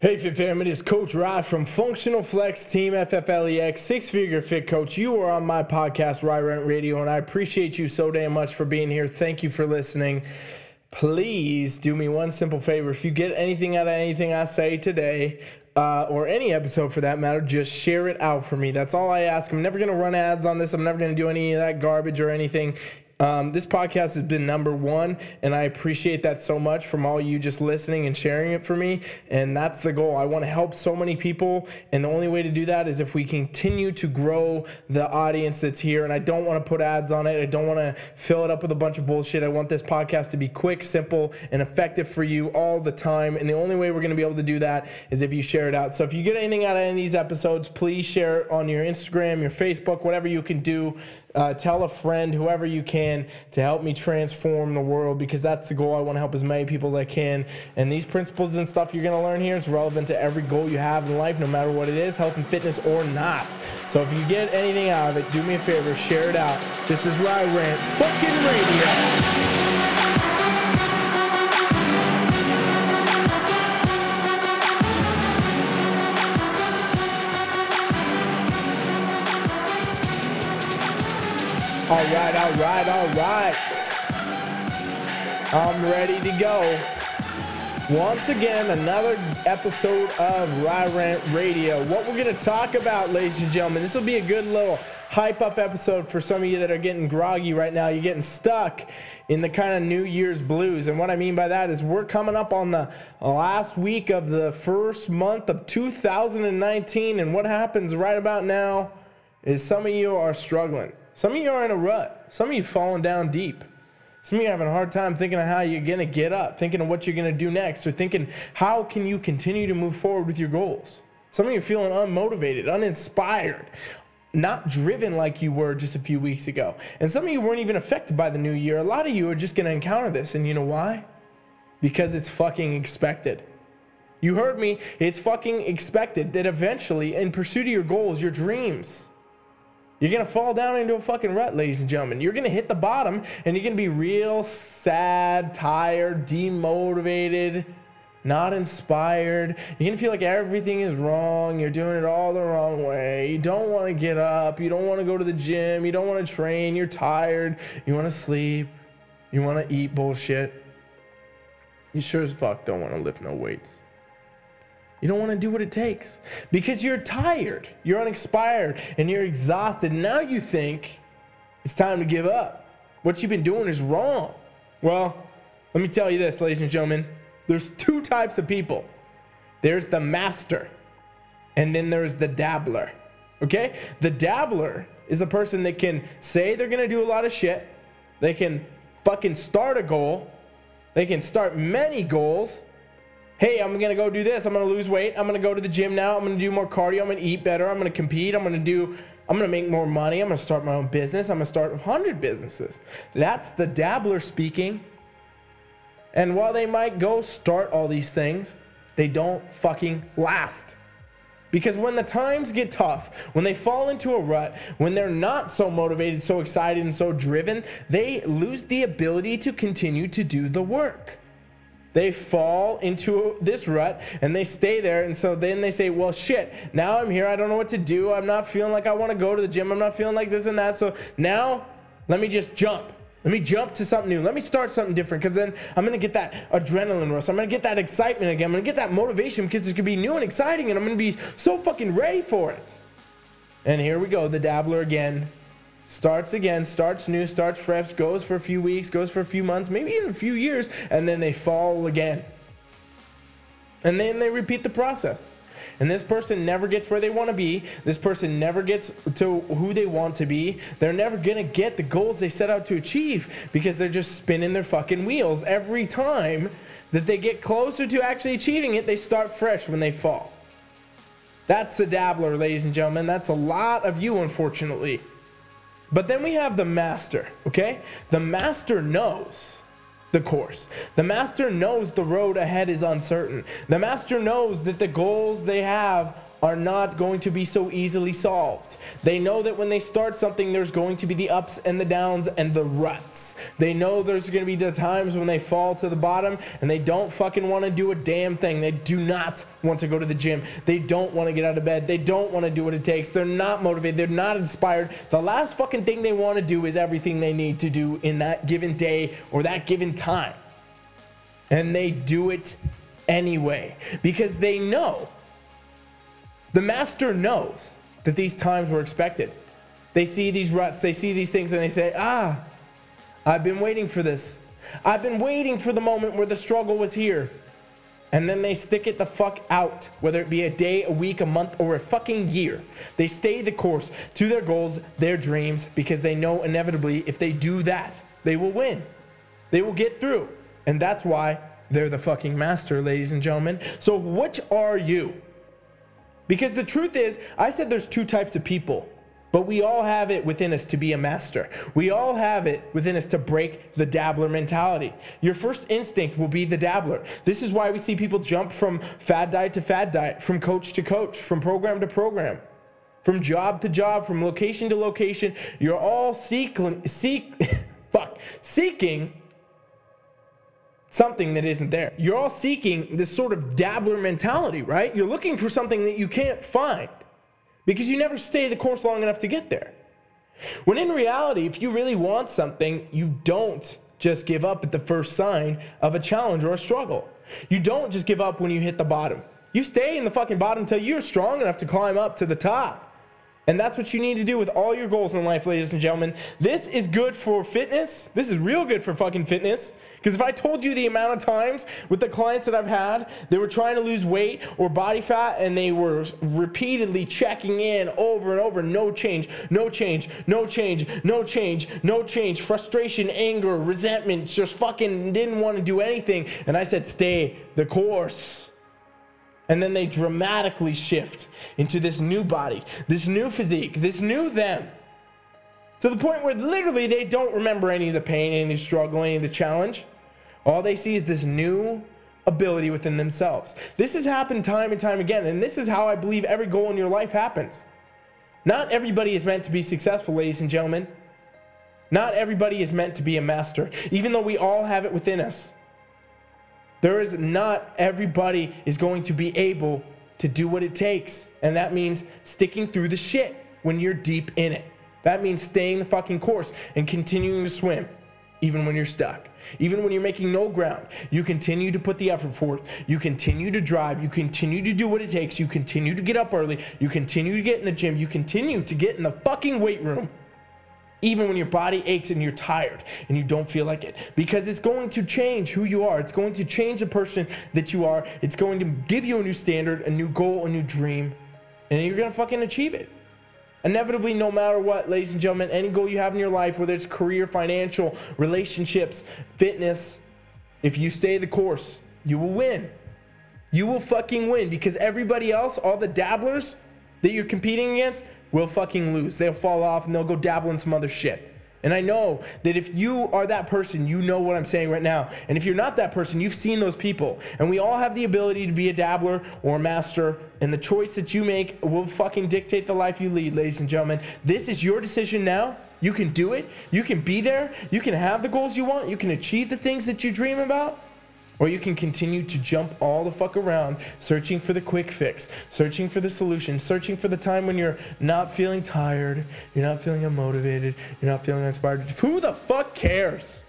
Hey Fit Fam, it is Coach Rye from Functional Flex Team FFLEX, Six Figure Fit Coach. You are on my podcast, Rye Rant Radio, and I appreciate you so damn much for being here. Thank you for listening. Please do me one simple favor. If you get anything out of anything I say today, uh, or any episode for that matter, just share it out for me. That's all I ask. I'm never going to run ads on this. I'm never going to do any of that garbage or anything. Um, this podcast has been number one, and I appreciate that so much from all you just listening and sharing it for me. And that's the goal. I want to help so many people, and the only way to do that is if we continue to grow the audience that's here. And I don't want to put ads on it, I don't want to fill it up with a bunch of bullshit. I want this podcast to be quick, simple, and effective for you all the time. And the only way we're going to be able to do that is if you share it out. So if you get anything out of any of these episodes, please share it on your Instagram, your Facebook, whatever you can do uh, tell a friend, whoever you can, to help me transform the world because that's the goal. I want to help as many people as I can. And these principles and stuff you're going to learn here is relevant to every goal you have in life, no matter what it is, health and fitness or not. So if you get anything out of it, do me a favor, share it out. This is Rye Rant fucking radio. All right, all right, all right. I'm ready to go. Once again, another episode of Rant Radio. What we're going to talk about, ladies and gentlemen, this will be a good little hype up episode for some of you that are getting groggy right now. You're getting stuck in the kind of New Year's blues. And what I mean by that is we're coming up on the last week of the first month of 2019. And what happens right about now is some of you are struggling. Some of you are in a rut. Some of you falling down deep. Some of you having a hard time thinking of how you're going to get up, thinking of what you're going to do next, or thinking, how can you continue to move forward with your goals? Some of you are feeling unmotivated, uninspired, not driven like you were just a few weeks ago. And some of you weren't even affected by the new year. A lot of you are just going to encounter this. And you know why? Because it's fucking expected. You heard me. It's fucking expected that eventually, in pursuit of your goals, your dreams, you're going to fall down into a fucking rut, ladies and gentlemen. You're going to hit the bottom and you're going to be real sad, tired, demotivated, not inspired. You're going to feel like everything is wrong. You're doing it all the wrong way. You don't want to get up. You don't want to go to the gym. You don't want to train. You're tired. You want to sleep. You want to eat bullshit. You sure as fuck don't want to lift no weights. You don't want to do what it takes because you're tired, you're unexpired, and you're exhausted. Now you think it's time to give up. What you've been doing is wrong. Well, let me tell you this, ladies and gentlemen. There's two types of people there's the master, and then there's the dabbler. Okay? The dabbler is a person that can say they're going to do a lot of shit, they can fucking start a goal, they can start many goals hey, I'm gonna go do this. I'm gonna lose weight. I'm gonna go to the gym now. I'm gonna do more cardio. I'm gonna eat better. I'm gonna compete. I'm gonna do. I'm gonna make more money. I'm gonna start my own business. I'm gonna start 100 businesses. That's the dabbler speaking. And while they might go start all these things, they don't fucking last. Because when the times get tough, when they fall into a rut, when they're not so motivated, so excited, and so driven, they lose the ability to continue to do the work they fall into this rut and they stay there. And so then they say, well, shit, now I'm here. I don't know what to do. I'm not feeling like I want to go to the gym. I'm not feeling like this and that. So now let me just jump. Let me jump to something new. Let me start something different because then I'm going to get that adrenaline rush. I'm going to get that excitement again. I'm going to get that motivation because it's going to be new and exciting and I'm going to be so fucking ready for it. And here we go, the dabbler again starts again, starts new, starts fresh, goes for a few weeks, goes for a few months, maybe even a few years, and then they fall again. And then they repeat the process. And this person never gets where they want to be. This person never gets to who they want to be. They're never going to get the goals they set out to achieve because they're just spinning their fucking wheels. Every time that they get closer to actually achieving it, they start fresh when they fall. That's the dabbler, ladies and gentlemen. That's a lot of you, unfortunately. But then we have the master, okay? The master knows the course. The master knows the road ahead is uncertain. The master knows that the goals they have are not going to be so easily solved. They know that when they start something, there's going to be the ups and the downs and the ruts. They know there's going to be the times when they fall to the bottom and they don't fucking want to do a damn thing. They do not want to go to the gym. They don't want to get out of bed. They don't want to do what it takes. They're not motivated. They're not inspired. The last fucking thing they want to do is everything they need to do in that given day or that given time. And they do it anyway because they know the master knows that these times were expected. They see these ruts, they see these things, and they say, Ah, I've been waiting for this. I've been waiting for the moment where the struggle was here. And then they stick it the fuck out, whether it be a day, a week, a month, or a fucking year. They stay the course to their goals, their dreams, because they know inevitably if they do that, they will win. They will get through. And that's why they're the fucking master, ladies and gentlemen. So, which are you? Because the truth is, I said there's two types of people, but we all have it within us to be a master. We all have it within us to break the dabbler mentality. Your first instinct will be the dabbler. This is why we see people jump from fad diet to fad diet, from coach to coach, from program to program. From job to job, from location to location, you're all seek, seek, fuck, seeking something that isn't there. You're all seeking this sort of dabbler mentality, right? You're looking for something that you can't find because you never stay the course long enough to get there. When in reality, if you really want something, you don't just give up at the first sign of a challenge or a struggle. You don't just give up when you hit the bottom. You stay in the fucking bottom until you're strong enough to climb up to the top. And that's what you need to do with all your goals in life, ladies and gentlemen. This is good for fitness. This is real good for fucking fitness. Because if I told you the amount of times with the clients that I've had, they were trying to lose weight or body fat and they were repeatedly checking in over and over no change, no change, no change, no change, no change, frustration, anger, resentment, just fucking didn't want to do anything. And I said, stay the course. And then they dramatically shift into this new body, this new physique, this new them. To the point where literally they don't remember any of the pain, any of the struggle, any of the challenge. All they see is this new ability within themselves. This has happened time and time again, and this is how I believe every goal in your life happens. Not everybody is meant to be successful, ladies and gentlemen. Not everybody is meant to be a master, even though we all have it within us. There is not everybody is going to be able to do what it takes. And that means sticking through the shit when you're deep in it. That means staying the fucking course and continuing to swim even when you're stuck. Even when you're making no ground, you continue to put the effort forth. You continue to drive. You continue to do what it takes. You continue to get up early. You continue to get in the gym. You continue to get in the fucking weight room even when your body aches and you're tired and you don't feel like it. Because it's going to change who you are. It's going to change the person that you are. It's going to give you a new standard a new goal a new dream and you're going to fucking achieve it. Inevitably no matter what ladies and gentlemen any goal you have in your life whether it's career financial relationships fitness if you stay the course you will win. You will fucking win because everybody else all the dabblers that you're competing against will fucking lose. They'll fall off and they'll go dabble in some other shit. And I know that if you are that person, you know what I'm saying right now. And if you're not that person, you've seen those people. And we all have the ability to be a dabbler or a master. And the choice that you make will fucking dictate the life you lead, ladies and gentlemen. This is your decision now. You can do it. You can be there. You can have the goals you want. You can achieve the things that you dream about. Or you can continue to jump all the fuck around, searching for the quick fix, searching for the solution, searching for the time when you're not feeling tired, you're not feeling unmotivated, you're not feeling inspired. Who the fuck cares?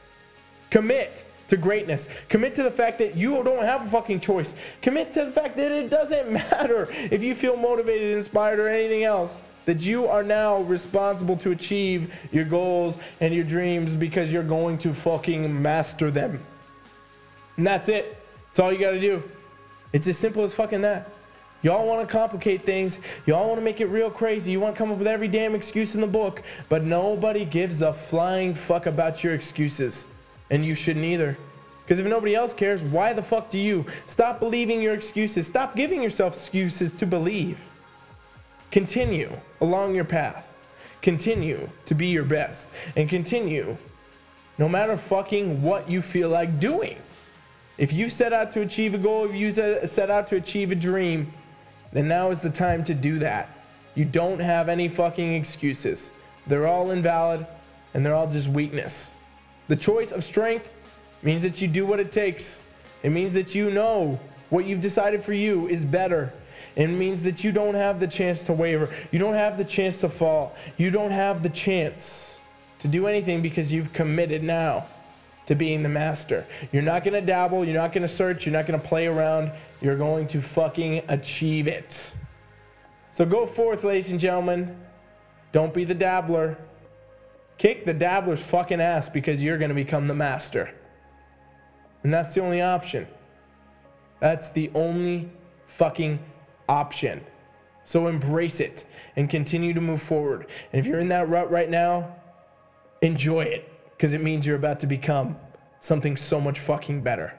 Commit to greatness. Commit to the fact that you don't have a fucking choice. Commit to the fact that it doesn't matter if you feel motivated, inspired, or anything else. That you are now responsible to achieve your goals and your dreams because you're going to fucking master them. And that's it. That's all you got to do. It's as simple as fucking that. Y'all want to complicate things. Y'all want to make it real crazy. You want to come up with every damn excuse in the book, but nobody gives a flying fuck about your excuses. And you shouldn't either. Because if nobody else cares, why the fuck do you? Stop believing your excuses. Stop giving yourself excuses to believe. Continue along your path. Continue to be your best. And continue no matter fucking what you feel like doing. If you set out to achieve a goal, if you set out to achieve a dream, then now is the time to do that. You don't have any fucking excuses. They're all invalid and they're all just weakness. The choice of strength means that you do what it takes. It means that you know what you've decided for you is better. It means that you don't have the chance to waver. You don't have the chance to fall. You don't have the chance to do anything because you've committed now to being the master. You're not to dabble. You're not to search. You're not to play around. You're going to fucking achieve it. So go forth, ladies and gentlemen. Don't be the dabbler. Kick the dabbler's fucking ass because you're to become the master. And that's the only option. That's the only fucking option. So embrace it and continue to move forward. And if you're in that rut right now, enjoy it because it means you're about to become something so much fucking better.